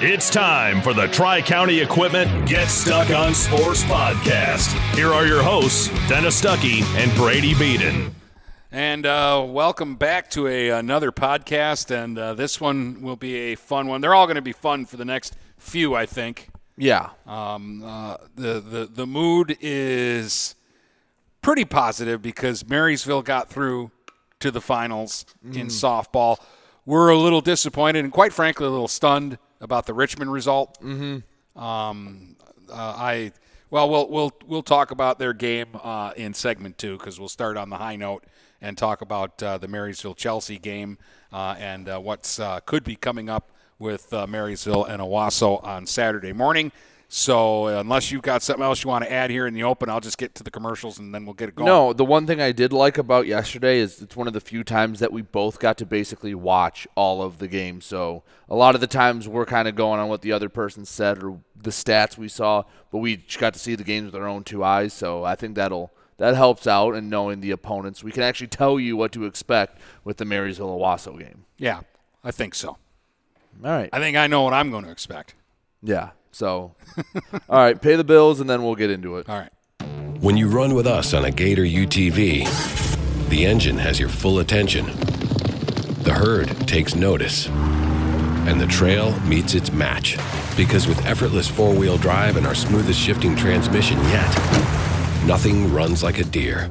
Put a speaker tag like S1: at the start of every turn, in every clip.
S1: It's time for the Tri County Equipment Get Stuck on Sports podcast. Here are your hosts, Dennis Stuckey and Brady Beaton.
S2: And uh, welcome back to a, another podcast. And uh, this one will be a fun one. They're all going to be fun for the next few, I think.
S3: Yeah.
S2: Um, uh, the, the, the mood is pretty positive because Marysville got through to the finals in softball. We're a little disappointed and, quite frankly, a little stunned about the Richmond result. Mm-hmm. Um, uh, I well, we'll we'll we'll talk about their game uh, in segment two because we'll start on the high note and talk about uh, the Marysville Chelsea game uh, and uh, what's uh, could be coming up with uh, Marysville and Owosso on Saturday morning. So unless you've got something else you want to add here in the open, I'll just get to the commercials and then we'll get it going.
S3: No, the one thing I did like about yesterday is it's one of the few times that we both got to basically watch all of the game. So a lot of the times we're kind of going on what the other person said or the stats we saw, but we just got to see the games with our own two eyes. So I think that'll that helps out in knowing the opponents. We can actually tell you what to expect with the Marysville Owosso game.
S2: Yeah, I think so.
S3: All right.
S2: I think I know what I'm going to expect.
S3: Yeah. So, all right, pay the bills and then we'll get into it.
S2: All right.
S4: When you run with us on a Gator UTV, the engine has your full attention. The herd takes notice. And the trail meets its match. Because with effortless four wheel drive and our smoothest shifting transmission yet, nothing runs like a Deere.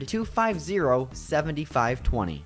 S5: 250 7520.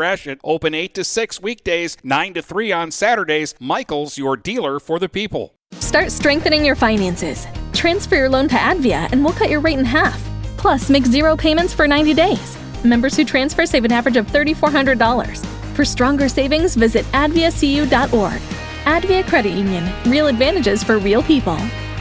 S6: Gratiot. Open 8 to 6 weekdays, 9 to 3 on Saturdays. Michaels, your dealer for the people.
S7: Start strengthening your finances. Transfer your loan to Advia and we'll cut your rate in half. Plus, make zero payments for 90 days. Members who transfer save an average of $3,400. For stronger savings, visit adviacu.org. Advia Credit Union. Real advantages for real people.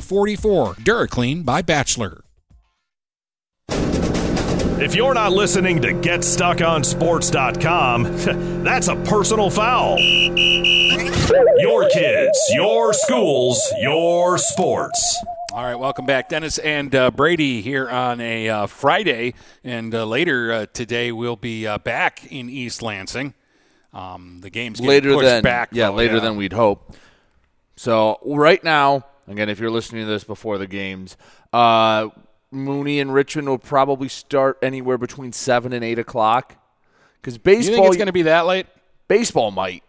S6: 44. DuraClean by Bachelor.
S1: If you're not listening to GetStuckOnSports.com, that's a personal foul. Your kids, your schools, your sports.
S2: All right, welcome back, Dennis and uh, Brady here on a uh, Friday, and uh, later uh, today we'll be uh, back in East Lansing. Um, the game's getting
S3: later
S2: pushed
S3: than
S2: back.
S3: yeah,
S2: though,
S3: later
S2: yeah.
S3: than we'd hope. So right now, again, if you're listening to this before the games, uh, Mooney and Richmond will probably start anywhere between seven and eight o'clock. Because
S2: You
S3: baseball,
S2: think it's going to be that late?
S3: baseball might.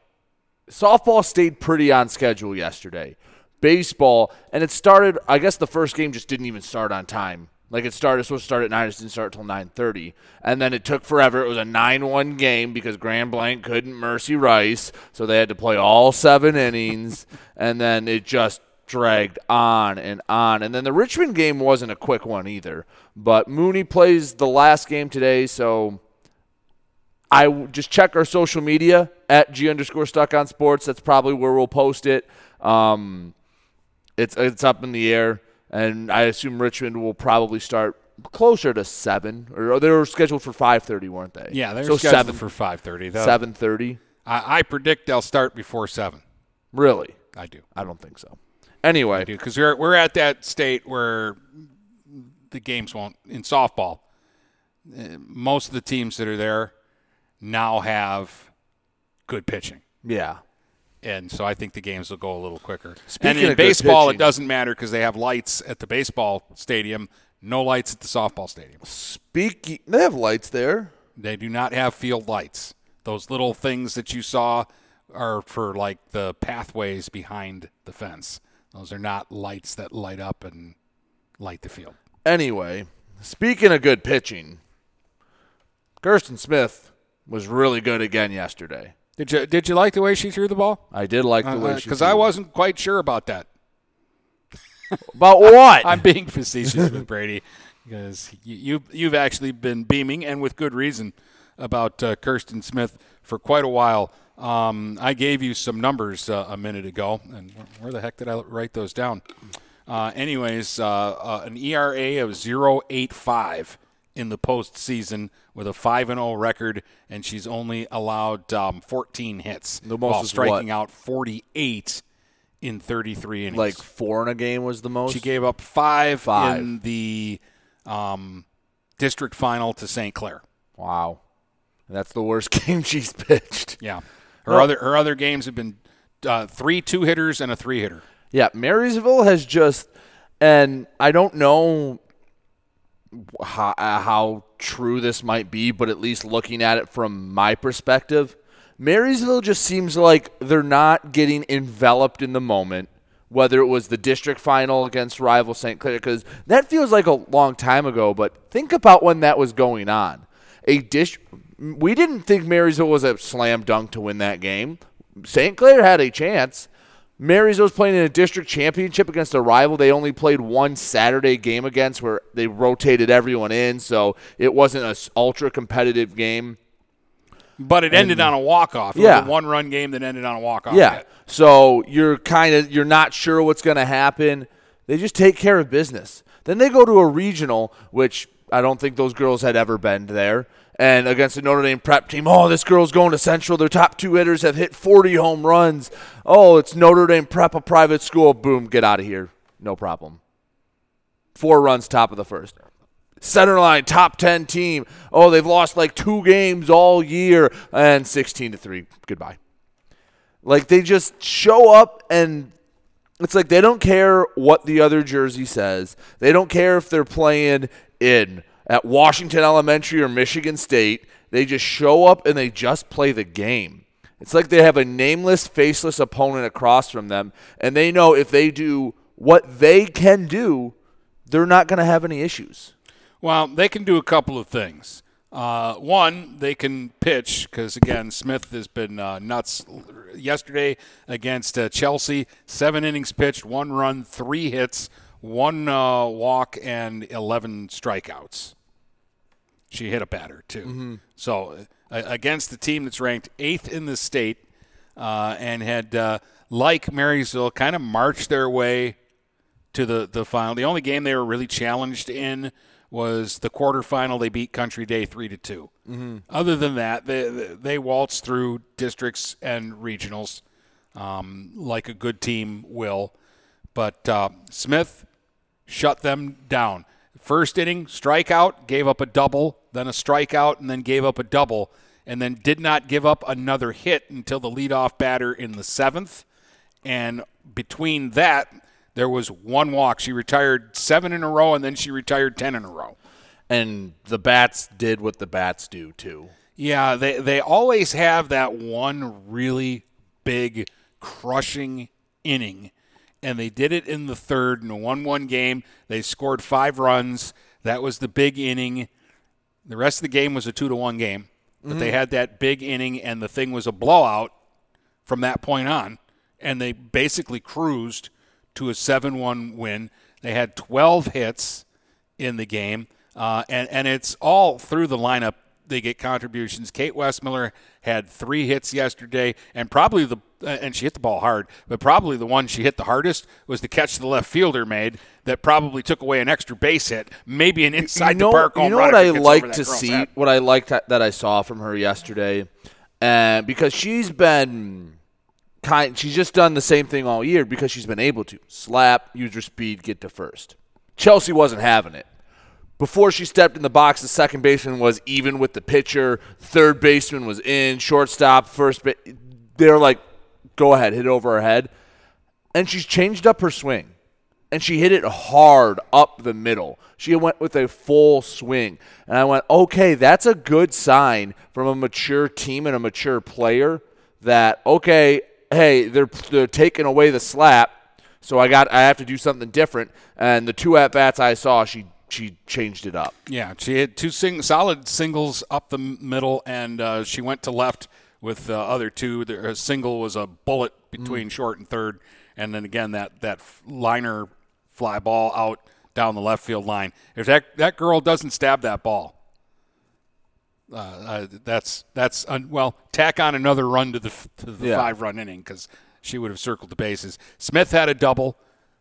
S3: Softball stayed pretty on schedule yesterday. Baseball, and it started. I guess the first game just didn't even start on time. Like it started it supposed to start at nine, it didn't start till nine thirty, and then it took forever. It was a nine-one game because Grand Blanc couldn't mercy Rice, so they had to play all seven innings, and then it just dragged on and on. And then the Richmond game wasn't a quick one either. But Mooney plays the last game today, so I w- just check our social media at G underscore stuck on sports. That's probably where we'll post it. Um, it's it's up in the air, and I assume Richmond will probably start closer to seven, or they were scheduled for five thirty, weren't they?
S2: Yeah, they're
S3: so
S2: scheduled
S3: seven
S2: for five thirty.
S3: seven thirty.
S2: I, I predict they'll start before seven.
S3: Really?
S2: I do.
S3: I don't think so. Anyway,
S2: because we're we're at that state where the games won't in softball. uh, Most of the teams that are there now have good pitching,
S3: yeah.
S2: and so I think the games will go a little quicker.
S3: Speaking
S2: and in baseball,
S3: pitching-
S2: it doesn't matter because they have lights at the baseball stadium, no lights at the softball stadium.
S3: Speaking, they have lights there.
S2: They do not have field lights. Those little things that you saw are for like the pathways behind the fence. Those are not lights that light up and light the field.
S3: Anyway, speaking of good pitching, Kirsten Smith was really good again yesterday.
S2: Did you did you like the way she threw the ball?
S3: I did like the way she
S2: Because Uh, I wasn't quite sure about that.
S3: about what?
S2: I'm being facetious with Brady because you, you you've actually been beaming and with good reason about uh, Kirsten Smith for quite a while. Um, I gave you some numbers uh, a minute ago, and where, the heck did I write those down? Uh, anyways, uh, uh, an ERA of 0.85 in the postseason with a 5 and 0 record, and she's only allowed um, 14 hits
S3: The most
S2: while striking
S3: what?
S2: out 48 in 33 innings.
S3: like four in a game was the most.
S2: She gave up five,
S3: Five.
S2: in the um, district final to St. Clair.
S3: wow, that's the worst game she's pitched.
S2: Yeah, her
S3: No.
S2: other her other games have been uh, three two hitters and a three hitter.
S3: Yeah, Marysville has just, and I don't know how, uh, how true this might be, but at least looking at it from my perspective, Marysville just seems like they're not getting enveloped in the moment. Whether it was the district final against rival St. Clair, because that feels like a long time ago. But think about when that was going on. A dish, we didn't think Marysville was a slam dunk to win that game. St. Clair had a chance. Marysville's playing in a district championship against a rival they only played one Saturday game against where they rotated everyone in, so it wasn't an ultra competitive game.
S2: But it ended on a walk off.
S3: Yeah.
S2: one run game that ended on a walk off.
S3: Yeah. So you're kind of you're not sure what's going to happen. They just take care of business. Then they go to a regional, which I don't think those girls had ever been there. And against the Notre Dame prep team, oh, this girl's going to Central. Their top two hitters have hit 40 home runs. Oh, it's Notre Dame prep, a private school. Boom, get out of here. No problem. Four runs, top of the first. Center line, top 10 team. Oh, they've lost like two games all year. And 16 to 3. Goodbye. Like they just show up and It's like they don't care what the other jersey says. They don't care if they're playing in at Washington Elementary or Michigan State. They just show up and they just play the game. It's like they have a nameless, faceless opponent across from them, and they know if they do what they can do, they're not going to have any issues.
S2: Well, they can do a couple of things. Uh, one, they can pitch because again, Smith has been uh, nuts. Yesterday against uh, Chelsea, seven innings pitched, one run, three hits, one uh, walk, and eleven strikeouts. She hit a batter too. So uh, against the team that's ranked eighth in the state uh, and had like Marysville kind of marched their way to the, the final. The only game they were really challenged in was the quarterfinal. They beat Country Day three to 2 mm-hmm. Other than that, they they waltzed through districts and regionals um, like a good team will. But uh, Smith shut them down. First inning, strikeout, gave up a double, then a strikeout, and then gave up a double, and then did not give up another hit until the leadoff batter in the seventh. And between that, there was one walk. She retired seven in a row, and then she retired ten in a row.
S3: And the bats did what the bats do too.
S2: Yeah, they they always have that one really big crushing inning, and they did it in the third in a one-one game. They scored five runs. That was the big inning. The rest of the game was a two to one game, but they had that big inning, and the thing was a blowout from that point on, and they basically cruised to a 7 1 win. They had 12 hits in the game, uh, and, and it's all through the lineup. They get contributions. Kate Westmiller had three hits yesterday, and probably the uh, and she hit the ball hard, but probably the one she hit the hardest was the catch the left fielder made that probably took away an extra base hit, maybe an inside
S3: you know,
S2: the park home
S3: You know
S2: run
S3: what I
S2: it gets over
S3: like to see,
S2: head.
S3: what I liked that I saw from her yesterday, and because she's been kind, she's just done the same thing all year because she's been able to slap, use her speed, get to first. Chelsea wasn't having it. Before she stepped in the box, the second baseman was even with the pitcher. Third baseman was in. Shortstop, first. Ba- they're like, go ahead, hit it over her head. And she's changed up her swing and she hit it hard up the middle. She went with a full swing. And I went, okay, that's a good sign from a mature team and a mature player that, okay, hey, they're, they're taking away the slap. So I got I have to do something different. And the two at bats I saw, she she changed it up.
S2: Yeah, she had two sing- solid singles up the middle, and uh, she went to left with the other two. The her single was a bullet between short and third, and then again that that liner fly ball out down the left field line. If that that girl doesn't stab that ball, uh, uh, that's that's un- well tack on another run to the f- to the
S3: Yeah.
S2: five run inning because she would have circled the bases. Smith had a double.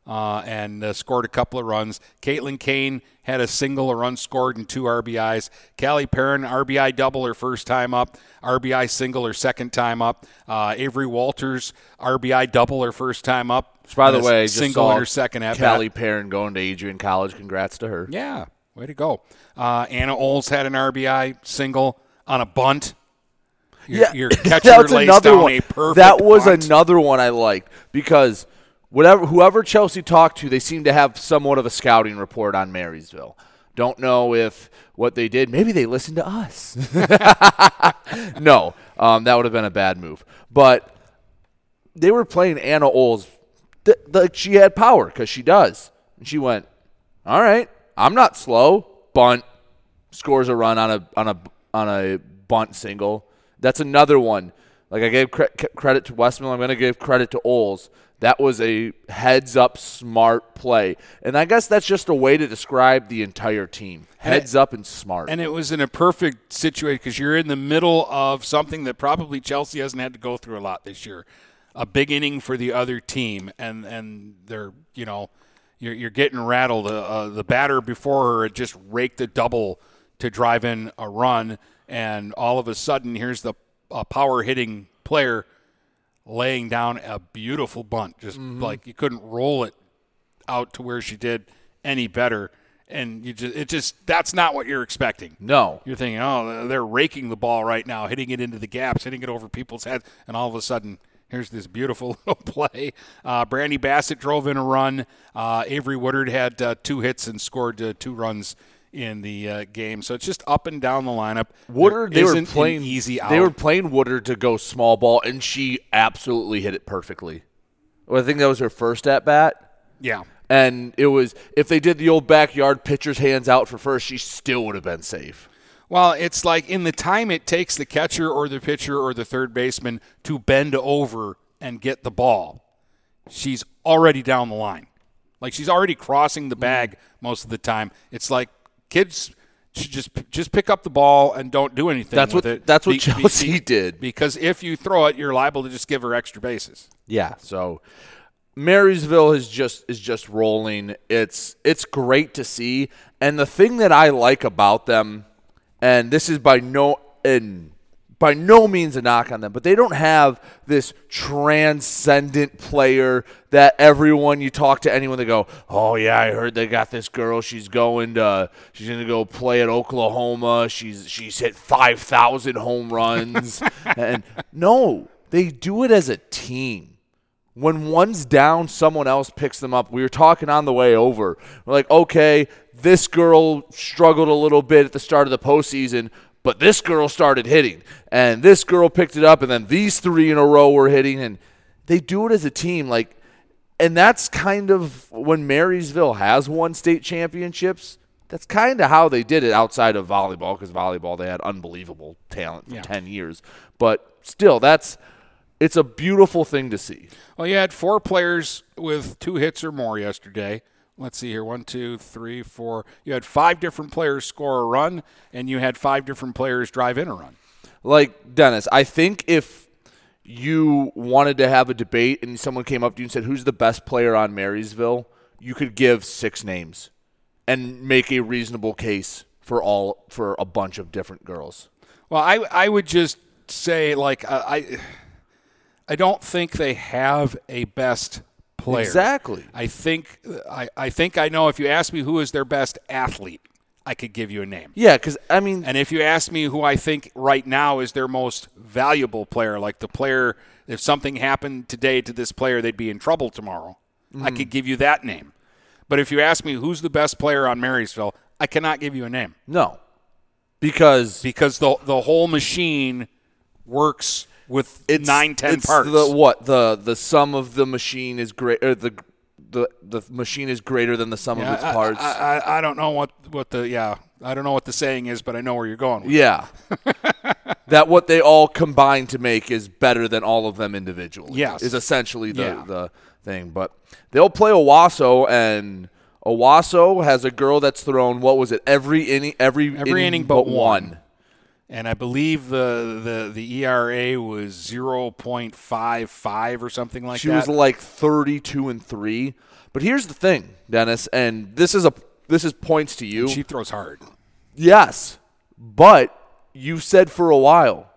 S2: Uh, and uh, scored a couple of runs. Caitlin Kane had a single, a run scored, and two RBIs. Callie Perrin, RBI double her first time up, RBI single her second time up. Uh, Avery Walters, RBI double her first time up.
S3: By the way, just
S2: single in her second at
S3: Callie Perrin going to Adrian College. Congrats to her.
S2: Yeah, way to go. Uh, Anna Oles had an RBI single on a bunt. Your,
S3: yeah,
S2: your catcher
S3: that's
S2: lays
S3: another
S2: down
S3: one.
S2: a perfect
S3: that was
S2: bunt.
S3: another one I liked because whatever whoever Chelsea talked to, they seem to have somewhat of a scouting report on Marysville. Don't know if what they did. Maybe they listened to us. no, um, that would have been a bad move. But they were playing Anna Oles like she had power because she does, and she went, "All right, I'm not slow." Bunt scores a run on a on a on a bunt single. That's another one. Like I gave cre- credit to Westmill, I'm going to give credit to Oles. That was a heads up smart play. And I guess that's just a way to describe the entire team. Heads up and smart.
S2: And it was in a perfect situation because you're in the middle of something that probably Chelsea hasn't had to go through a lot this year. A big inning for the other team, and and they're you know you're you're getting rattled. Uh, uh, the batter before her had just raked a double to drive in a run, and all of a sudden here's the uh, power hitting player laying down a beautiful bunt, just like you couldn't roll it out to where she did any better. And you just it just that's not what you're expecting.
S3: no.
S2: You're thinking, oh, they're raking the ball right now, hitting it into the gaps, hitting it over people's heads, and all of a sudden, Here's this beautiful little play. Uh, Brandy Bassett drove in a run. Uh, Avery Woodard had uh, two hits and scored uh, two runs in the uh, game. So it's just up and down the lineup.
S3: Woodard,
S2: There
S3: they were playing
S2: easy out.
S3: They were playing Woodard to go small ball, and she absolutely hit it perfectly. Well, I think that was her first at bat.
S2: yeah.
S3: And it was if they did the old backyard pitcher's hands out for first, she still would have been safe.
S2: Well, it's like in the time it takes the catcher or the pitcher or the third baseman to bend over and get the ball, she's already down the line. Like she's already crossing the bag most of the time. It's like kids should just just pick up the ball and don't do anything.
S3: That's
S2: with
S3: what-
S2: it.
S3: that's what Chelsea did.
S2: Because if you throw it, you're liable to just give her extra bases.
S3: Yeah, so Marysville is just is just rolling. It's it's great to see. And the thing that I like about them, and this is by no and by no means a knock on them, but they don't have this transcendent player that everyone you talk to anyone they go, "Oh yeah, I heard they got this girl. She's going to she's going to go play at Oklahoma. She's she's hit 5,000 home runs." and no, they do it as a team when one's down, someone else picks them up. We were talking on the way over. We're like, okay, this girl struggled a little bit at the start of the postseason, but this girl started hitting, and this girl picked it up, and then these three in a row were hitting, and they do it as a team. Like, and that's kind of when Marysville has won state championships. That's kind of how they did it outside of volleyball, because volleyball they had unbelievable talent for
S2: Yeah.
S3: ten years. But still, that's it's a beautiful thing to see.
S2: Well, you had four players with two hits or more yesterday. Let's see here. One, two, three, four. You had five different players score a run, and you had five different players drive in a run.
S3: Like Dennis, I think if you wanted to have a debate and someone came up to you and said, "Who's the best player on Marysville?" you could give six names and make a reasonable case for all for a bunch of different girls.
S2: Well, I I would just say like uh, I I don't think they have a best player.
S3: Exactly.
S2: I think I, I think I know if you ask me who is their best athlete, I could give you a name.
S3: Yeah, because I mean,
S2: And if you ask me who I think right now is their most valuable player, like the player, if something happened today to this player, they'd be in trouble tomorrow, I mm-hmm. could give you that name. But if you ask me who's the best player on Marysville, I cannot give you a name
S3: no, because
S2: because the the whole machine works with
S3: it's
S2: nine, ten
S3: it's
S2: parts.
S3: The what the the sum of the machine is great. Or the the the machine is greater than the sum
S2: Yeah,
S3: of its
S2: I-
S3: parts.
S2: I, I, I don't know what, what the yeah I don't know what the saying is, but I know where you're going. With.
S3: Yeah. that what they all combine to make is better than all of them individually.
S2: Yes.
S3: Is essentially the,
S2: Yeah.
S3: the thing. But they'll play Owosso and Owosso has a girl that's thrown what was it, every inning every,
S2: Every inning but one. And I believe the, the, the ERA was 0.55 or something like
S3: She
S2: that.
S3: She was like thirty two and three. But here's the thing, Dennis, and this is a this is points to you.
S2: she throws hard.
S3: Yes, but you said for a while,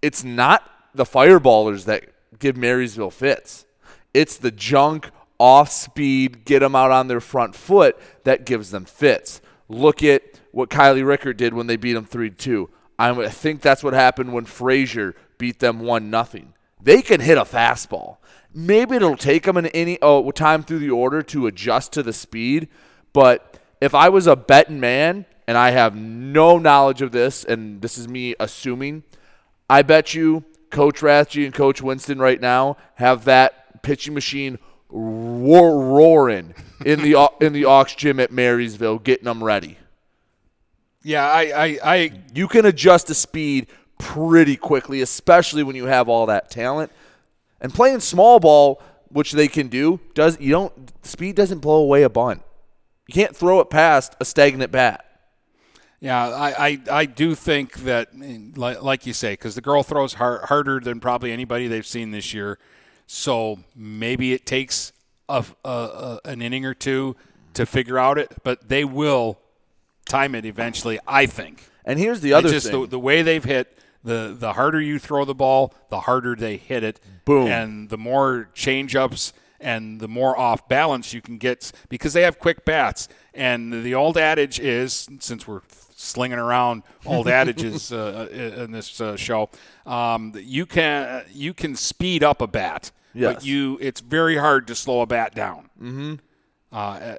S3: it's not the fireballers that give Marysville fits. It's the junk, off speed, get them out on their front foot that gives them fits. Look at what Kylie Rickert did when they beat them 3 2. I think that's what happened when Frazier beat them 1 nothing. They can hit a fastball. Maybe it'll take them an any oh, time through the order to adjust to the speed, but if I was a betting man and I have no knowledge of this, and this is me assuming, I bet you Coach Rathje and Coach Winston right now have that pitching machine roar, roaring in the in the aux gym at Marysville, getting them ready.
S2: Yeah, I, I, I
S3: You can adjust the speed pretty quickly, especially when you have all that talent. And playing small ball, which they can do, does you don't speed doesn't blow away a bunt. You can't throw it past a stagnant bat.
S2: Yeah, I, I, I do think that, like, like you say, because the girl throws hard, harder than probably anybody they've seen this year. So maybe it takes a, a, a, an inning or two to figure out it, but they will time it eventually, I think.
S3: And here's the other
S2: just
S3: thing.
S2: The, the way they've hit, the, the harder you throw the ball, the harder they hit it.
S3: Boom.
S2: And the more change ups and the more off balance you can get because they have quick bats. And the old adage is, since we're slinging around old adages uh, in this uh, show, um, you can you can speed up a bat,
S3: Yes.
S2: but you it's very hard to slow a bat down. Mm-hmm. Uh,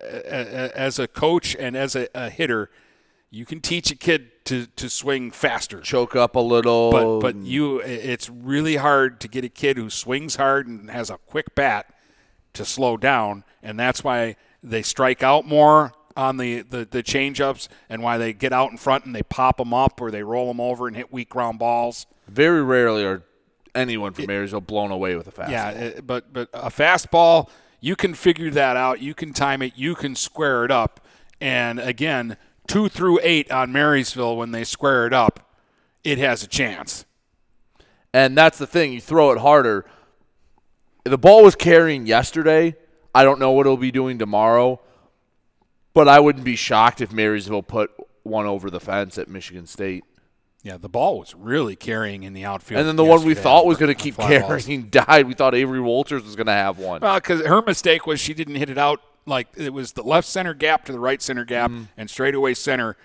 S2: as a coach and as a, a hitter, you can teach a kid to, to swing faster.
S3: Choke up a little.
S2: But but you, it's really hard to get a kid who swings hard and has a quick bat to slow down, and that's why they strike out more on the the, the change ups, and why they get out in front and they pop them up or they roll them over and hit weak ground balls.
S3: very rarely are anyone from Marysville blown away with a fastball.
S2: Yeah, it, but but a fastball, you can figure that out. You can time it. You can square it up. And again, two through eight on Marysville when they square it up, it has a chance.
S3: And that's the thing. You throw it harder. The ball was carrying yesterday. I don't know what it'll be doing tomorrow, but I wouldn't be shocked if Marysville put one over the fence at Michigan State.
S2: Yeah, the ball was really carrying in the outfield.
S3: And then the one we thought was going to keep
S2: fly balls.
S3: carrying died. We thought Avery Walters was going to have one.
S2: Well, because her mistake was she didn't hit it out like it was the left center gap to the right center gap
S3: Mm-hmm.
S2: and straightaway center.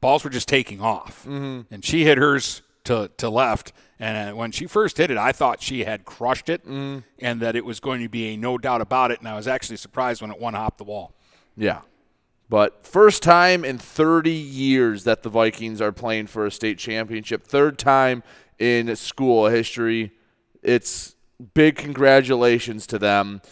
S2: Balls were just taking off,
S3: Mm-hmm.
S2: and she hit hers to to left. And uh, when she first hit it, I thought she had crushed it,
S3: Mm-hmm.
S2: and that it was going to be a no doubt about it. And I was actually surprised when it one hopped the wall.
S3: Yeah. But first time in 30 years that the Vikings are playing for a state championship. Third time in school history. It's big congratulations to them.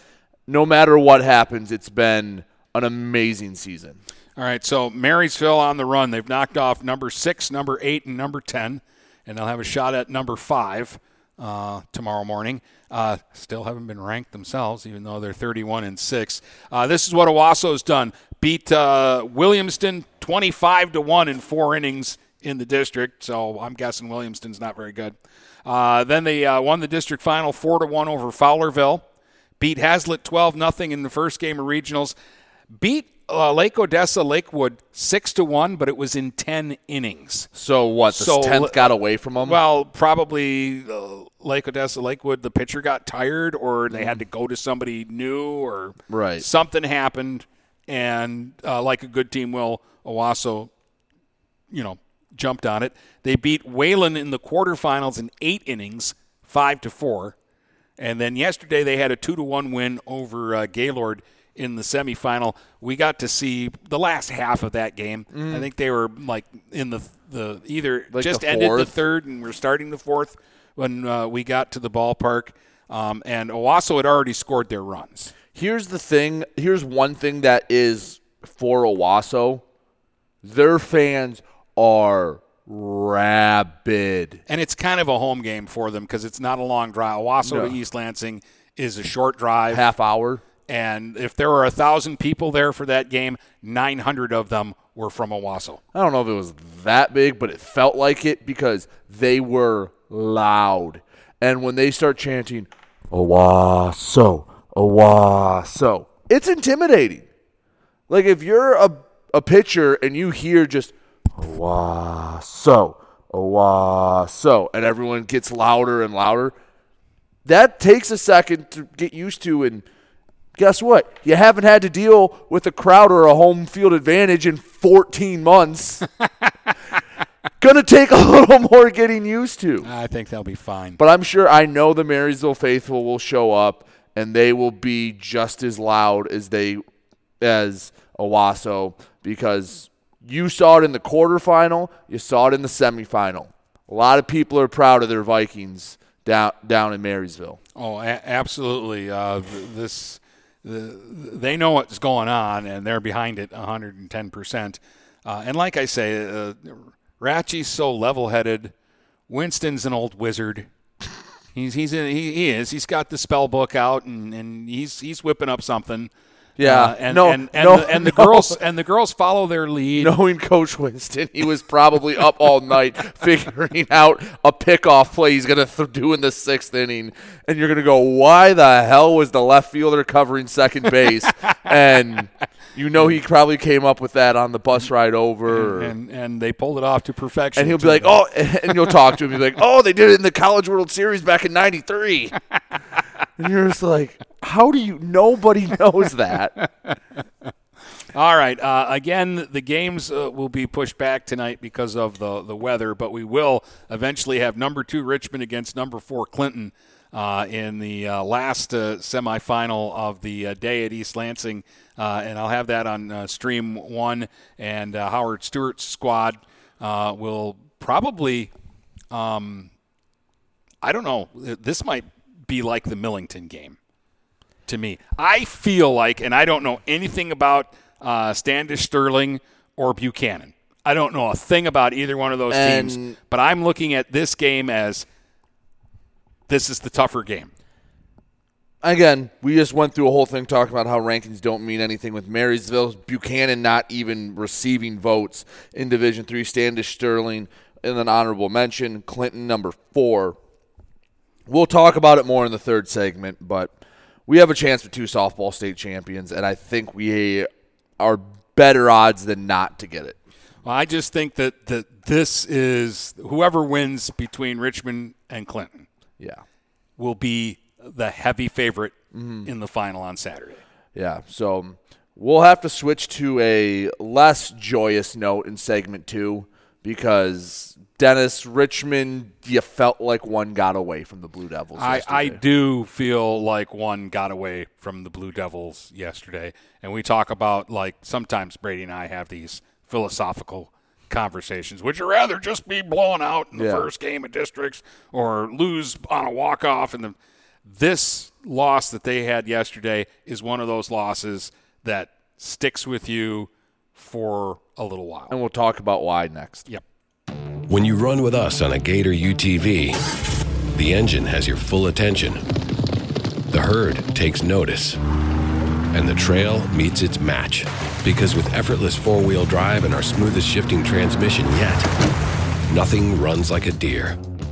S3: No matter what happens, it's been an amazing season.
S2: All right, so Marysville on the run. They've knocked off number six, number eight, and number 10, and they'll have a shot at number five uh, tomorrow morning. Uh, still haven't been ranked themselves, even though they're 31 and 6. Uh, this is what Owosso's done. Beat uh, Williamston 25 to 1 in four innings in the district, so I'm guessing Williamston's not very good. Uh, then they uh, won the district final 4 to 1 over Fowlerville. Beat Haslett 12 nothing in the first game of regionals. Beat uh, Lake Odessa Lakewood 6 to 1, but it was in 10 innings.
S3: So what? The
S2: So,
S3: 10th got away from them?
S2: Well, probably uh, Lake Odessa Lakewood, the pitcher got tired, or they had to go to somebody new, or
S3: Right.
S2: something happened. And uh, like a good team will, Owosso, you know, jumped on it. They beat Wayland in the quarterfinals in eight innings, five to four. And then yesterday they had a two to one win over uh, Gaylord in the semifinal. We got to see the last half of that game. I think they were like in the the either
S3: Mm. Like
S2: just
S3: the
S2: ended the third and we're starting the fourth when uh, we got to the ballpark. Um, and Owosso had already scored their runs.
S3: Here's the thing. Here's one thing that is for Owosso. Their fans are rabid.
S2: And it's kind of a home game for them because it's not a long drive. Owosso
S3: No.
S2: to East Lansing is a short drive.
S3: Half hour.
S2: And if there were a thousand people there for that game, 900 of them were from Owosso.
S3: I don't know if it was that big, but it felt like it because they were loud. And when they start chanting, Owosso, Owosso, it's intimidating. Like if you're a, a pitcher and you hear just Owosso, Owosso, and everyone gets louder and louder, that takes a second to get used to. And guess what? You haven't had to deal with a crowd or a home field advantage in 14 months. Gonna take a little more getting used to.
S2: I think they'll be fine.
S3: But I'm sure I know the Marysville faithful will show up and they will be just as loud as they as Owosso because you saw it in the quarterfinal, you saw it in the semifinal. A lot of people are proud of their Vikings down down in Marysville.
S2: Oh, a- absolutely. Uh, this the, they know what's going on, and they're behind it 110 percent. Uh, and like I say, uh, Rathje's so level-headed. Winston's an old wizard. He's he's he, he is. He's got the spell book out, and, and he's he's whipping up something.
S3: Yeah.
S2: Uh, and
S3: No,
S2: and and,
S3: no,
S2: the, and the
S3: no.
S2: girls and the girls follow their lead.
S3: Knowing Coach Winston, he was probably up all night figuring out a pickoff play he's going to th- do in the sixth inning. And you're going to go, why the hell was the left fielder covering second base? and you know he probably came up with that on the bus ride over.
S2: and and they pulled it off to perfection.
S3: and he'll be like, oh, and you'll talk to him. He'll be like, oh, they did it in the College World Series back in '93. and you're just like, How do you? Nobody knows that.
S2: All right. Uh, again, the games uh, will be pushed back tonight because of the, the weather, but we will eventually have number two Richmond against number four Clinton uh, in the uh, last uh, semifinal of the uh, day at East Lansing. and I'll have that on Stream One. And Howard Stewart's squad will probably, um, I don't know, this might be like the Millington game to me. I feel like, and I don't know anything about uh, Standish Sterling or Buchanan. I don't know a thing about either one of those
S3: And-
S2: teams, but I'm looking at this game as this is the tougher game.
S3: Again, we just went through a whole thing talking about how rankings don't mean anything with Marysville, Buchanan not even receiving votes in Division Three. Standish Sterling in an honorable mention. Clinton number four. We'll talk about it more in the third segment, but we have a chance for two softball state champions, and I think we are better odds than not to get it.
S2: Well, I just think that, that this is whoever wins between Richmond and Clinton
S3: Yeah.
S2: will be the heavy favorite mm-hmm. in the final on Saturday.
S3: Yeah, so we'll have to switch to a less joyous note in segment two because Dennis Richmond, you felt like one got away from the Blue Devils.
S2: I, I do feel like one got away from the Blue Devils yesterday. And we talk about, like, sometimes Brady and I have these philosophical conversations. Would you rather just be blown out in the
S3: Yeah.
S2: first game of districts or lose on a walk off? And the, this loss that they had yesterday is one of those losses that sticks with you for a little while.
S3: and we'll talk about why next.
S2: Yep.
S4: When you run with us on a Gator UTV, the engine has your full attention. The herd takes notice. And the trail meets its match. Because with effortless four wheel drive and our smoothest shifting transmission yet, nothing runs like a Deere.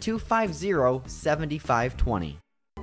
S5: 250 7520.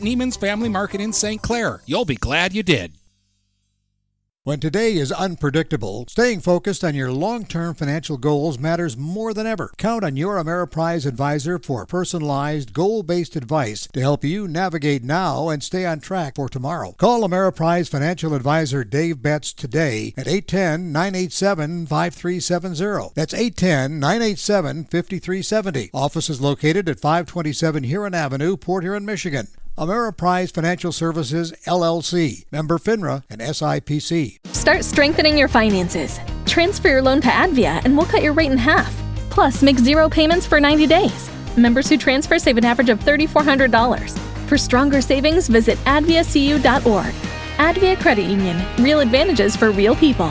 S6: Neiman's Family Market in St. Clair. You'll be glad you did.
S8: When today is unpredictable, staying focused on your long term financial goals matters more than ever. Count on your Ameriprise advisor for personalized, goal based advice to help you navigate now and stay on track for tomorrow. Call Ameriprise financial advisor Dave Betts today at 810 987 5370. That's 810 987 5370. Office is located at 527 Huron Avenue, Port Huron, Michigan. Ameriprise Financial Services, LLC, member FINRA and SIPC.
S7: Start strengthening your finances. Transfer your loan to Advia and we'll cut your rate in half. Plus, make zero payments for 90 days. Members who transfer save an average of $3,400. For stronger savings, visit adviacu.org. Advia Credit Union. Real advantages for real people.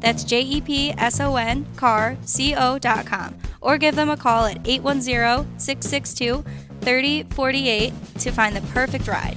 S9: That's J E P S O N car C O.com. Or give them a call at 810 662 3048 to find the perfect ride.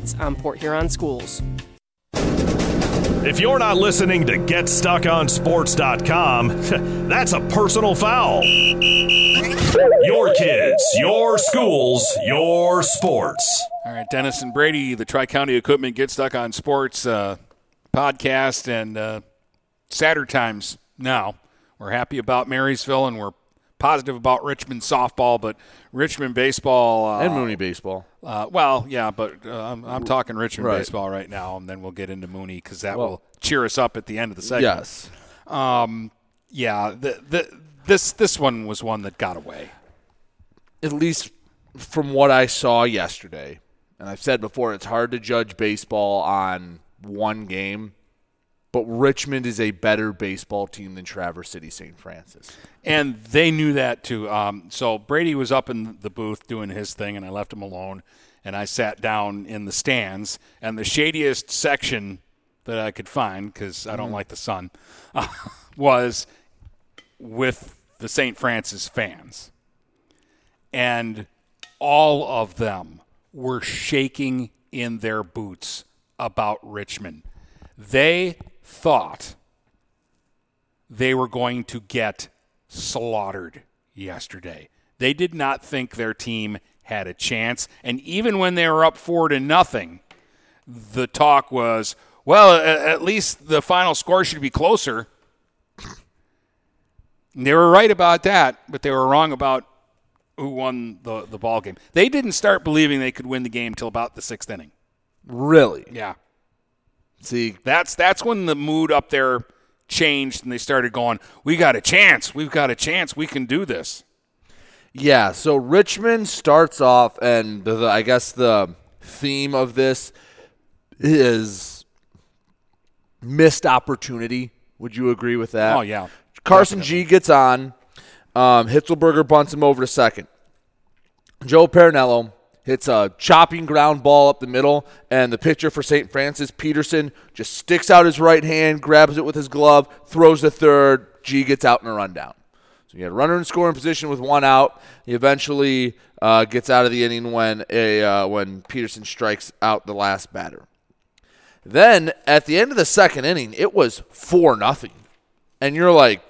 S10: on Port Huron schools.
S1: If you're not listening to GetStuckOnSports.com, that's a personal foul. Your kids, your schools, your sports.
S2: All right, Dennis and Brady, the Tri County Equipment Get Stuck on Sports uh, podcast and uh, Saturday Times now. We're happy about Marysville and we're positive about Richmond softball, but Richmond baseball uh,
S3: and Mooney baseball.
S2: Uh, well, yeah, but uh, I'm, I'm, talking Richmond
S3: right.
S2: baseball right now, and then we'll get into Mooney because that well, will cheer us up at the end of the segment.
S3: Yes.
S2: Um, yeah. The, the, this this one was one that got away.
S3: At least from what I saw yesterday, and I've said before, it's hard to judge baseball on one game but Richmond is a better baseball team than Traverse City St. Francis.
S2: And they knew that too. Um, so Brady was up in the booth doing his thing, and I left him alone. And I sat down in the stands, and the shadiest section that I could find, because I don't mm. like the sun, uh, was with the St. Francis fans. And all of them were shaking in their boots about Richmond. They thought they were going to get slaughtered yesterday. They did not think their team had a chance. And even when they were up four to nothing, the talk was, well, at least the final score should be closer. they were right about that, but they were wrong about who won the, the ball game. They didn't start believing they could win the game until about the sixth inning.
S3: Really?
S2: Yeah.
S3: See,
S2: that's that's when the mood up there changed and they started going, "We got a chance. We've got a chance. We can do this."
S3: Yeah, so Richmond starts off and the, I guess the theme of this is missed opportunity. Would you agree with that?
S2: Oh yeah.
S3: Carson Definitely. G gets on. Um, Hitzelberger bunts him over to second. Joe Perinello hits a chopping ground ball up the middle, and the pitcher for St. Francis, Peterson, just sticks out his right hand, grabs it with his glove, throws the third. G gets out in a rundown. So you had a runner in scoring position with one out. He eventually uh, gets out of the inning when a uh, when Peterson strikes out the last batter. Then at the end of the second inning, it was four nothing, and you're like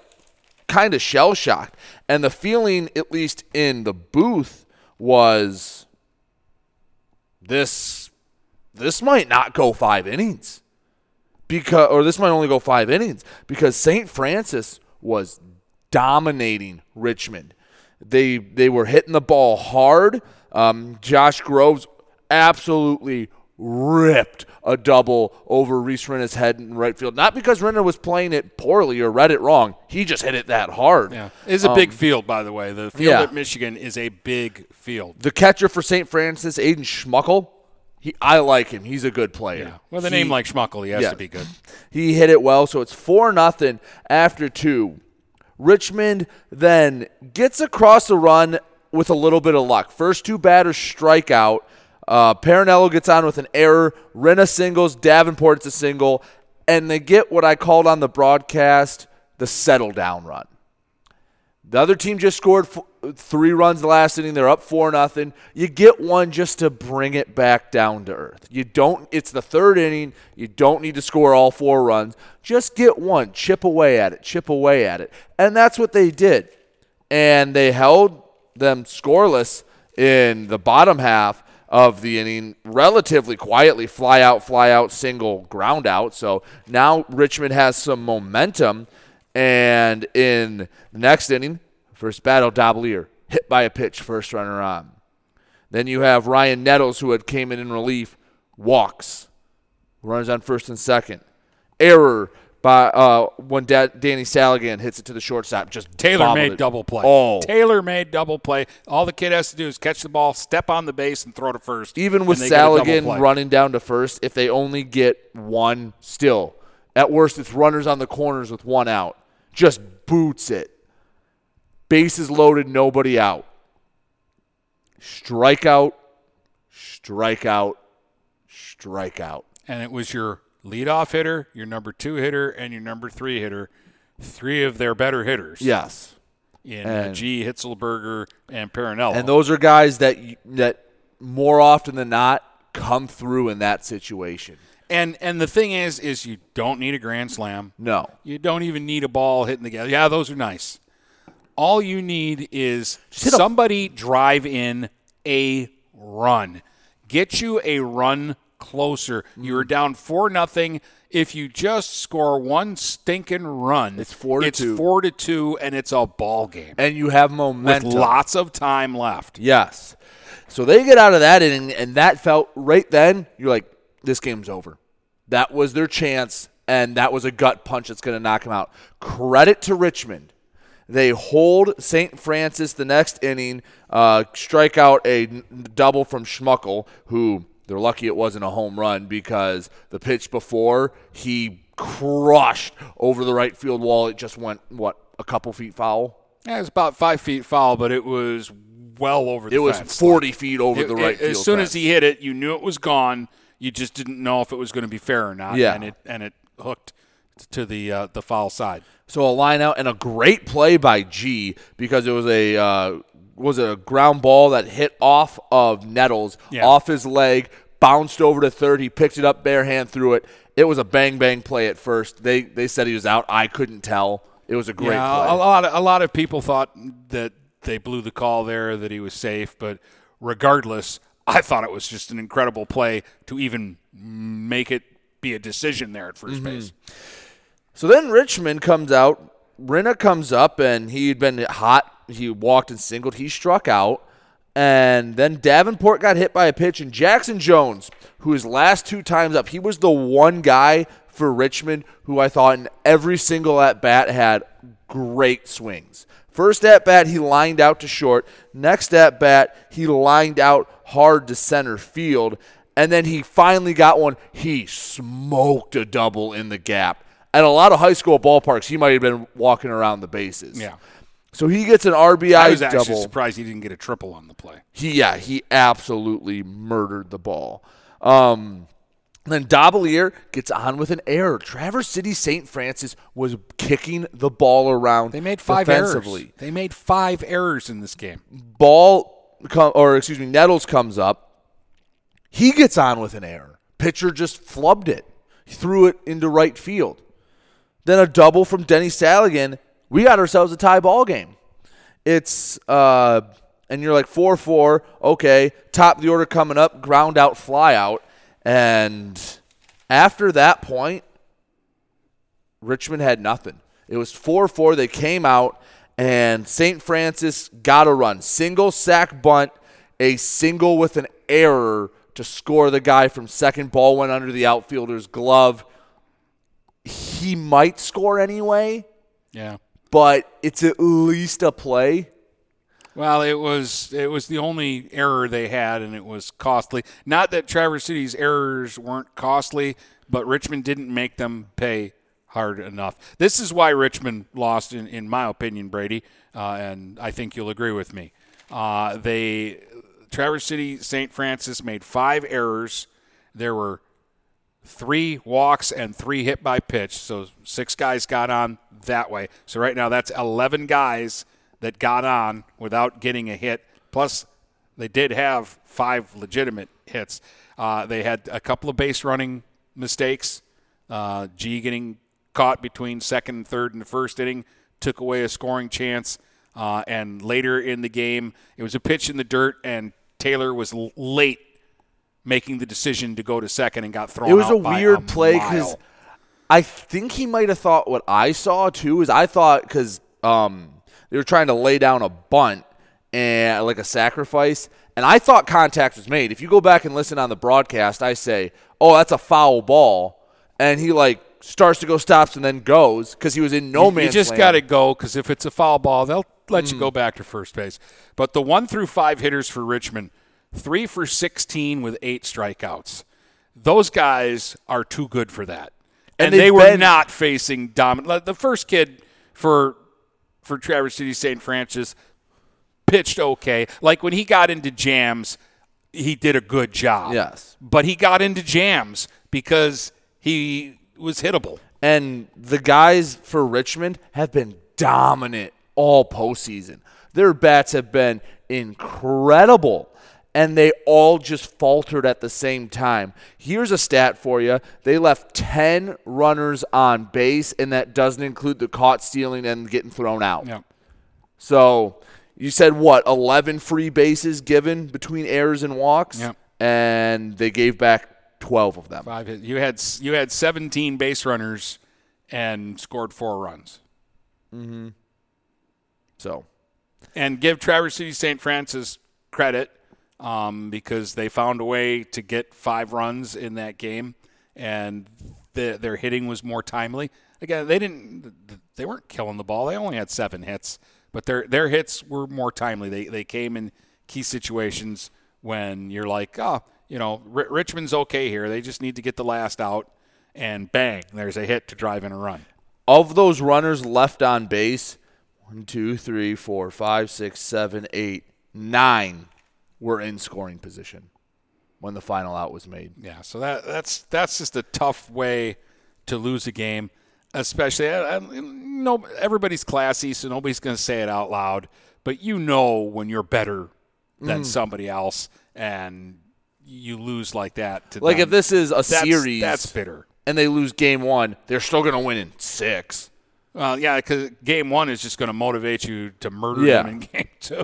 S3: kind of shell shocked. And the feeling, at least in the booth, was this this might not go five innings because or this might only go five innings because St. Francis was dominating Richmond. They they were hitting the ball hard. Um, Josh Groves absolutely ripped a double over Reese Renner's head in right field. Not because Renner was playing it poorly or read it wrong. He just hit it that hard.
S2: Yeah. It's a um, big field, by the way. The field yeah. at Michigan is a big field.
S3: The catcher for St. Francis, Aiden Schmuckel, he, I like him. He's a good player. Yeah.
S2: With a he, name like Schmuckel, he has yeah. to be good.
S3: He hit it well, so it's 4 nothing after two. Richmond then gets across the run with a little bit of luck. First two batters strike out. Uh, gets on with an error. Renna singles. Davenport's a single. And they get what I called on the broadcast the settle down run. The other team just scored f- three runs the last inning. They're up four nothing. You get one just to bring it back down to earth. You don't. It's the third inning. You don't need to score all four runs. Just get one. Chip away at it. Chip away at it. And that's what they did. And they held them scoreless in the bottom half of the inning relatively quietly fly out fly out single ground out so now richmond has some momentum and in the next inning, first battle, Dobelier hit by a pitch, first runner on. Then you have Ryan Nettles, who had came in in relief, walks, runs on first and second. Error by uh, when da- Danny Saligan hits it to the shortstop. Just
S2: Taylor made
S3: it.
S2: double play.
S3: Oh,
S2: Taylor made double play. All the kid has to do is catch the ball, step on the base, and throw to first.
S3: even with
S2: and they get a double
S3: Saligan running down to first, if they only get one, still at worst, it's runners on the corners with one out. Just boots it. Bases loaded, nobody out. Strikeout, strikeout, strikeout.
S2: and it was your leadoff hitter, your number two hitter, and your number three hitter. Three of their better hitters.
S3: Yes.
S2: In uh,
S3: And-
S2: G, Hitzelberger, and Parinello.
S3: And those are guys that that more often than not come through in that situation.
S2: And and the thing is, is you don't need a grand slam.
S3: No.
S2: You don't even need a ball hitting the gas. Yeah, those are nice. All you need is somebody drive in a run. Get you a run closer. You
S3: Mm.
S2: were down four nothing. If you just score one stinking run,
S3: It's four to
S2: it's
S3: two.
S2: four to two, and it's a ball game
S3: And you have momentum, with
S2: lots of time left.
S3: Yes. So they get out of that inning, and that felt right then, you're like, this game's over. That was their chance, and that was a gut punch that's going to knock them out. Credit to Richmond. They hold St. Francis the next inning, uh, strike out a double from Schmuckel, who they're lucky it wasn't a home run because the pitch before he crushed over the right field wall. It just went, what, a couple feet foul?
S2: Yeah, it was about five feet foul, but it was well over the
S3: It was
S2: fence.
S3: 40 feet over
S2: It-
S3: the right
S2: it-
S3: field
S2: As soon as he hit it, you knew it was gone. You just didn't know if it was going to be fair or not.
S3: Yeah.
S2: and it and it hooked to the uh, the foul side.
S3: So a line out and a great play by G because it was a uh, was it a ground ball that hit off of Nettles
S2: Yeah.
S3: off his leg, bounced over to third. He picked it up bare hand threw it. It was a bang bang play at first. They they said he was out. I couldn't tell. It was a great
S2: yeah,
S3: play.
S2: a lot of, a lot of people thought that they blew the call there, that he was safe, but regardless, I thought it was just an incredible play to even make it be a decision there at 1st
S3: Mm-hmm.
S2: base.
S3: So then Richmond comes out. Rinna comes up and he'd been hot. He walked and singled. He struck out. And then Davenport got hit by a pitch. And Jackson Jones, who his last two times up, he was the one guy for Richmond who I thought in every single at bat had great swings. First at bat, he lined out to short. Next at bat, he lined out hard to center field. And then he finally got one. He smoked a double in the gap. At a lot of high school ballparks, he might have been walking around the bases.
S2: Yeah.
S3: So he gets an RBI
S2: I was actually
S3: double.
S2: surprised he didn't get a triple on the play.
S3: He yeah, he absolutely murdered the ball. Um, then Dobelier gets on with an error. Traverse City St. Francis was kicking the ball around.
S2: They made five
S3: defensively.
S2: errors. They made five errors in this game.
S3: Ball, com- or excuse me, Nettles comes up. He gets on with an error. Pitcher just flubbed it. He threw it into right field. Then a double from Denny Saligan. We got ourselves a tie ball game. It's uh, and you're like four four. Okay, top of the order coming up. Ground out, fly out, and after that point, Richmond had nothing. It was 4 4. They came out, and St. Francis got a run. Single sack bunt, a single with an error to score the guy from second. Ball went under the outfielder's glove. He might score anyway,
S2: Yeah.
S3: But it's at least a play.
S2: Well, it was it was the only error they had, and it was costly. Not that Traverse City's errors weren't costly, but Richmond didn't make them pay hard enough. This is why Richmond lost, in, in my opinion, Brady, uh, and I think you'll agree with me. Uh, they Traverse City St. Francis made five errors. There were three walks and three hit by pitch. So six guys got on that way. So right now that's 11 guys that got on without getting a hit. Plus, they did have five legitimate hits. Uh, they had a couple of base running mistakes. Uh, G getting caught between second and third in the first inning took away a scoring chance. Uh, and later in the game, it was a pitch in the dirt, and Taylor was l- late making the decision to go to second and got thrown.
S3: It was a weird
S2: a
S3: play because. I think he might have thought what I saw too. Is I thought because um, they were trying to lay down a bunt and like a sacrifice, and I thought contact was made. If you go back and listen on the broadcast, I say, "Oh, that's a foul ball," and he like starts to go stops and then goes because he was in no
S2: you,
S3: man's
S2: You just got to go because if it's a foul ball, they'll let you
S3: Mm.
S2: go back to first base. But the one through five hitters for Richmond, three for 16 with eight strikeouts. Those guys are too good for that.
S3: And
S2: And, they were
S3: been-
S2: not facing dominant. The first kid for for Traverse City St. Francis pitched okay. Like when he got into jams, he did a good job.
S3: Yes.
S2: But he got into jams because he was hittable.
S3: And the guys for Richmond have been dominant all postseason. Their bats have been incredible. And they all just faltered at the same time. Here's a stat for you. They left 10 runners on base, and that doesn't include the caught stealing and getting thrown out.
S2: Yeah.
S3: So you said what? 11 free bases given between errors and walks?
S2: Yep.
S3: And they gave back 12 of them.
S2: Five hit. You had you had 17 base runners and scored four runs.
S3: Mm-hmm. So
S2: And give Traverse City St. Francis credit um, because they found a way to get five runs in that game, and the, their hitting was more timely. Again, they didn't they weren't killing the ball. They only had seven hits, but their their hits were more timely. They they came in key situations when you're like, oh, you know, R- Richmond's okay here. They just need to get the last out, and bang, there's a hit to drive in a run.
S3: of those runners left on base, one, two, three, four, five, six, seven, eight, nine were in scoring position when the final out was made.
S2: Yeah, so that that's that's just a tough way to lose a game, especially I, I, no everybody's classy, so nobody's going to say it out loud, but you know when you're better than
S3: Mm.
S2: somebody else and you lose like that. To
S3: Like
S2: them,
S3: if this is a
S2: that's-
S3: series,
S2: that's bitter.
S3: and they lose game one, they're still going to win in six.
S2: Well, yeah, because game one is just going to motivate you to murder
S3: Yeah.
S2: them in game two.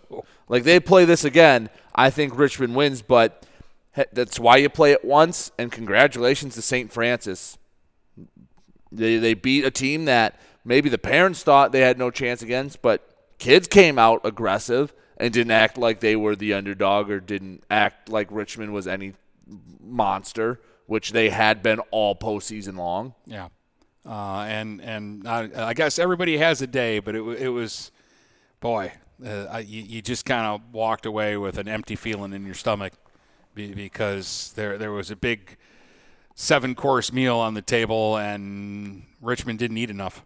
S3: Like they play this again, I think Richmond wins, but that's why you play it once. And congratulations to St. Francis. They they beat a team that maybe the parents thought they had no chance against, but kids came out aggressive and didn't act like they were the underdog or didn't act like Richmond was any monster, which they had been all postseason long.
S2: Yeah, uh, and and I, I guess everybody has a day, but it it was, boy, uh, you, you just kind of walked away with an empty feeling in your stomach because there there was a big seven course meal on the table and Richmond didn't eat enough.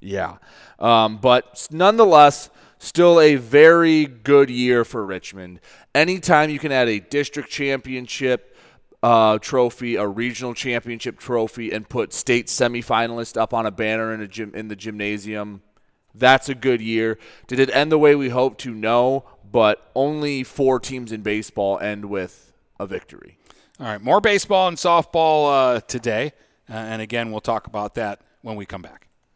S3: Yeah. Um, but nonetheless, still a very good year for Richmond. Anytime you can add a district championship uh, trophy, a regional championship trophy, and put state semifinalists up on a banner in a gym in the gymnasium, that's a good year. Did it end the way we hoped to? No, but only four teams in baseball end with a victory.
S2: All right, more baseball and softball uh, today, uh, and again we'll talk about that when we come back.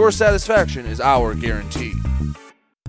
S3: your satisfaction is our guarantee.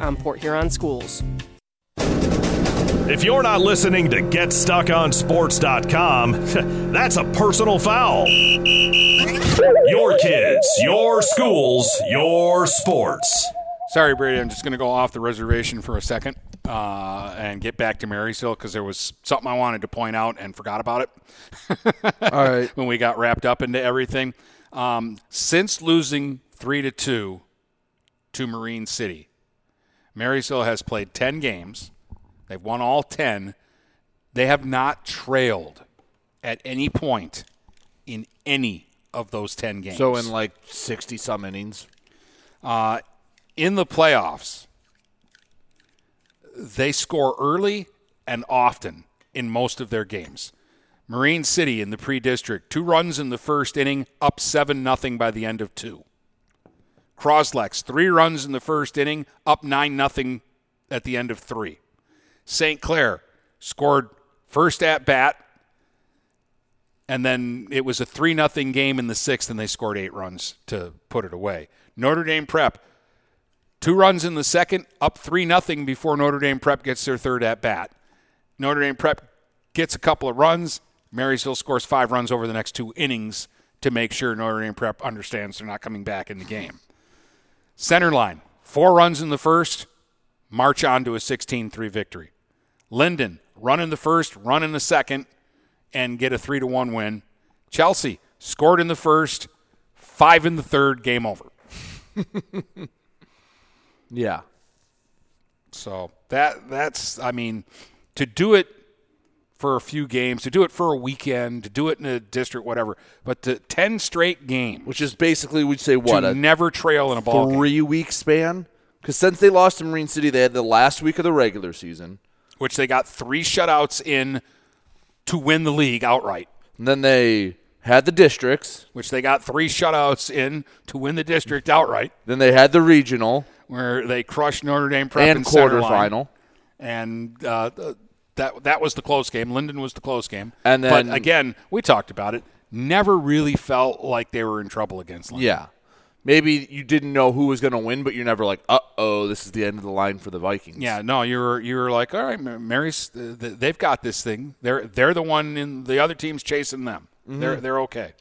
S10: on Port Huron schools.
S1: If you're not listening to GetStuckOnSports.com, that's a personal foul. Your kids, your schools, your sports.
S2: Sorry, Brady. I'm just going to go off the reservation for a second uh, and get back to Marysville because there was something I wanted to point out and forgot about it.
S3: All right.
S2: when we got wrapped up into everything, um, since losing three to two to Marine City, Marysville has played 10 games. They've won all 10. They have not trailed at any point in any of those 10 games.
S3: So in like 60 some innings.
S2: Uh, in the playoffs, they score early and often in most of their games. Marine City in the pre-district, two runs in the first inning, up seven nothing by the end of two. Cros-Lex, three runs in the first inning, up nine nothing at the end of three. St. Clair scored first at bat, and then it was a three nothing game in the sixth, and they scored eight runs to put it away. Notre Dame Prep, two runs in the second, up three nothing before Notre Dame Prep gets their third at bat. Notre Dame Prep gets a couple of runs. Marysville scores five runs over the next two innings to make sure Notre Dame Prep understands they're not coming back in the game. Center line, four runs in the first, march on to a 16 3 victory. Linden, run in the first, run in the second, and get a 3 to 1 win. Chelsea scored in the first, five in the third, game over.
S3: Yeah.
S2: So that that's I mean, to do it for a few games, to do it for a weekend, to do it in a district, whatever. But to ten straight games,
S3: Which is basically, we'd say, what?
S2: to never trail in a ball game,
S3: three week span? Because since they lost to Marine City, they had the last week of the regular season.
S2: which they got three shutouts in to win the league outright.
S3: And then they had the districts.
S2: Which they got three shutouts in to win the district outright,
S3: Then they had the regional
S2: where they crushed Notre Dame Prep
S3: and
S2: in center line.
S3: quarterfinal.
S2: and uh, that that was the close game. Linden was the close game.
S3: And then-
S2: but again, we talked about it. Never really felt like they were in trouble against Linden.
S3: Yeah. Maybe you didn't know who was going to win, but you're never like, uh oh, this is the end of the line for the Vikings.
S2: Yeah, no, you were you were like, all right, Mary's, uh, they've got this thing. They're they're the one in the other team's chasing them. They're
S3: Mm-hmm.
S2: they're okay.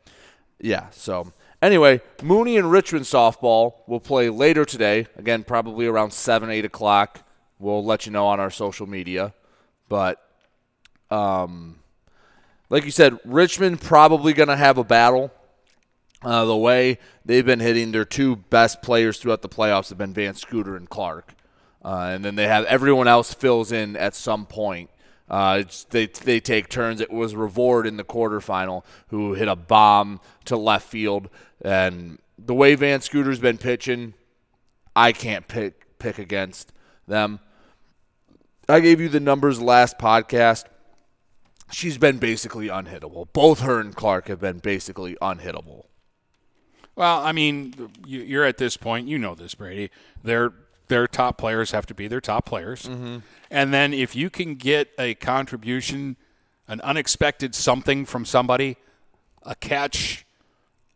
S3: Yeah. So anyway, Mooney and Richmond softball will play later today. Again, probably around seven, eight o'clock. We'll let you know on our social media. But um, like you said, Richmond probably going to have a battle. Uh, the way they've been hitting their two best players throughout the playoffs have been Van Scooter and Clark, uh, and then they have everyone else fills in at some point. Uh, they they take turns. It was Revord in the quarterfinal who hit a bomb to left field, and the way Van Scooter's been pitching, I can't pick pick against them. I gave you the numbers last podcast. She's been basically unhittable. Both her and Clark have been basically unhittable.
S2: Well, I mean, you- you're at this point. You know this, Brady. Their their top players have to be their top players,
S3: Mm-hmm.
S2: and then if you can get a contribution, an unexpected something from somebody, a catch,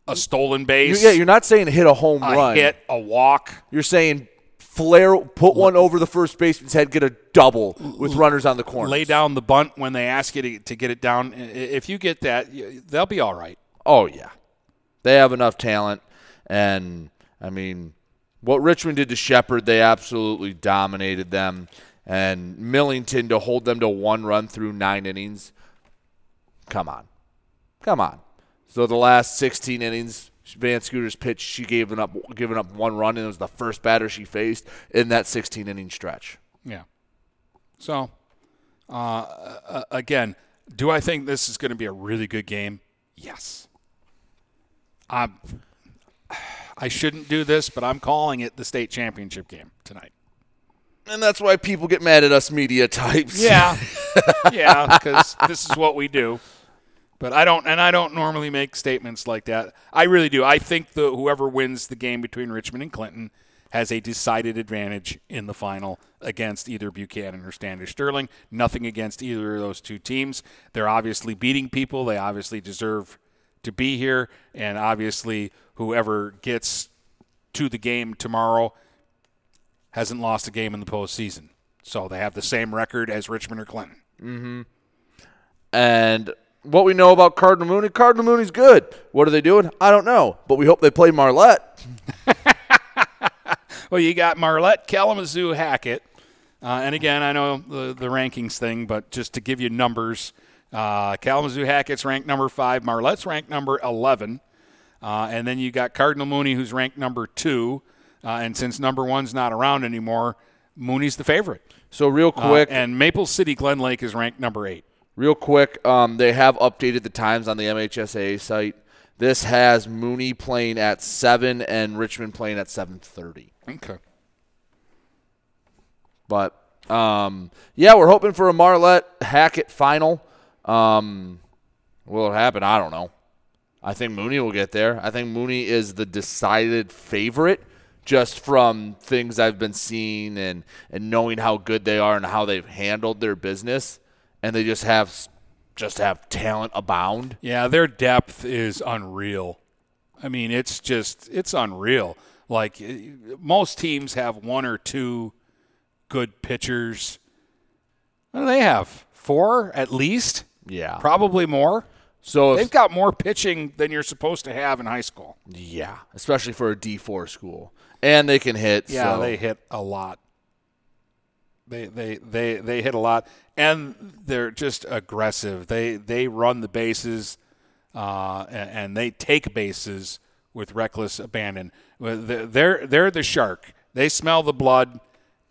S2: a stolen base,
S3: yeah, you're not saying hit a home
S2: a
S3: run.
S2: hit, a walk.
S3: You're saying flare, put one over the first baseman's head, get a double with runners on the corner.
S2: lay down the bunt when they ask you to, to get it down. If you get that, they'll be all right.
S3: Oh yeah, they have enough talent, and I mean, what Richmond did to Shepard, they absolutely dominated them, and Millington to hold them to one run through nine innings. Come on, come on. So the last 16 innings, Van Scooter's pitch, she gave up given up one run, and it was the first batter she faced in that 16 inning stretch.
S2: Yeah. So, uh, again, do I think this is going to be a really good game? Yes. I'm, I shouldn't do this, but I'm calling it the state championship game tonight.
S3: And that's why people get mad at us media types.
S2: Yeah, yeah, because this is what we do. But I don't, and I don't normally make statements like that. I really do. I think the whoever wins the game between Richmond and Clinton has a decided advantage in the final against either Buchanan or Standish Sterling. Nothing against either of those two teams. They're obviously beating people. They obviously deserve to be here, and obviously whoever gets to the game tomorrow hasn't lost a game in the postseason. So they have the same record as Richmond or Clinton.
S3: Mm-hmm. And what we know about Cardinal Mooney, Cardinal Mooney's good. What are they doing? I don't know. But we hope they play Marlette.
S2: Well, you got Marlette, Kalamazoo, Hackett. Uh, and again, I know the, the rankings thing, but just to give you numbers, uh, Kalamazoo Hackett's ranked number five, Marlette's ranked number 11. Uh, and then you got Cardinal Mooney, who's ranked number two. Uh, and since number one's not around anymore, Mooney's the favorite.
S3: So real
S2: Uh,
S3: quick,
S2: and Maple City Glen Lake is ranked number eight.
S3: Real quick, um, they have updated the times on the MHSAA site. This has Mooney playing at seven and Richmond playing at seven thirty.
S2: Okay.
S3: But um, yeah, we're hoping for a Marlette Hackett final. Um, will it happen? I don't know. I think Mooney will get there. I think Mooney is the decided favorite just from things I've been seeing and, and knowing how good they are and how they've handled their business. And they just have just have talent abound.
S2: Yeah, their depth is unreal. I mean, it's just it's unreal. Like eh, most teams have one or two good pitchers. What do they have? Four at least?
S3: Yeah.
S2: Probably more.
S3: So
S2: They've got more pitching than you're supposed to have in high school.
S3: yeah, especially for a D4 school. And they can hit.
S2: Yeah,
S3: so-
S2: they hit a lot. They they they they hit a lot, and they're just aggressive. They they run the bases, uh, and, and they take bases with reckless abandon. They're they're the shark. They smell the blood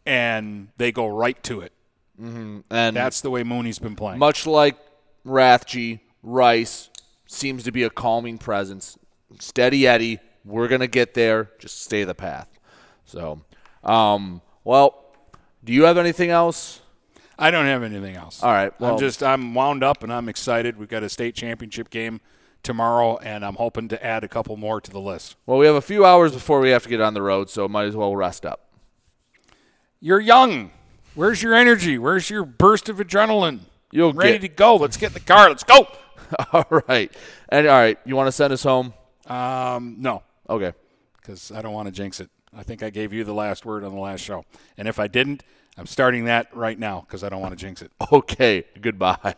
S2: and they go right to it.
S3: Mm-hmm. And
S2: that's the way Mooney's been playing.
S3: Much like Rathje, Rice seems to be a calming presence. Steady Eddie, we're gonna get there. Just stay the path. So, um, well, do you have anything else?
S2: I don't have anything else.
S3: All right. Well,
S2: I'm just I'm wound up and I'm excited. We've got a state championship game tomorrow, and I'm hoping to add a couple more to the list.
S3: Well, we have a few hours before we have to get on the road, so might as well rest up.
S2: You're young. Where's your energy? Where's your burst of adrenaline?
S3: You'll
S2: ready
S3: get-
S2: to go. Let's get in the car. Let's go.
S3: all right. And all right, you want to send us home?
S2: Um, no.
S3: Okay.
S2: Because I don't want to jinx it. I think I gave you the last word on the last show, and if I didn't, I'm starting that right now because I don't want to jinx it.
S3: Okay. Goodbye.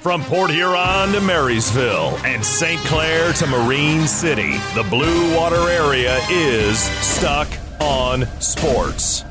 S1: From Port Huron to Marysville and St. Clair to Marine City, the Blue Water area is stuck on sports.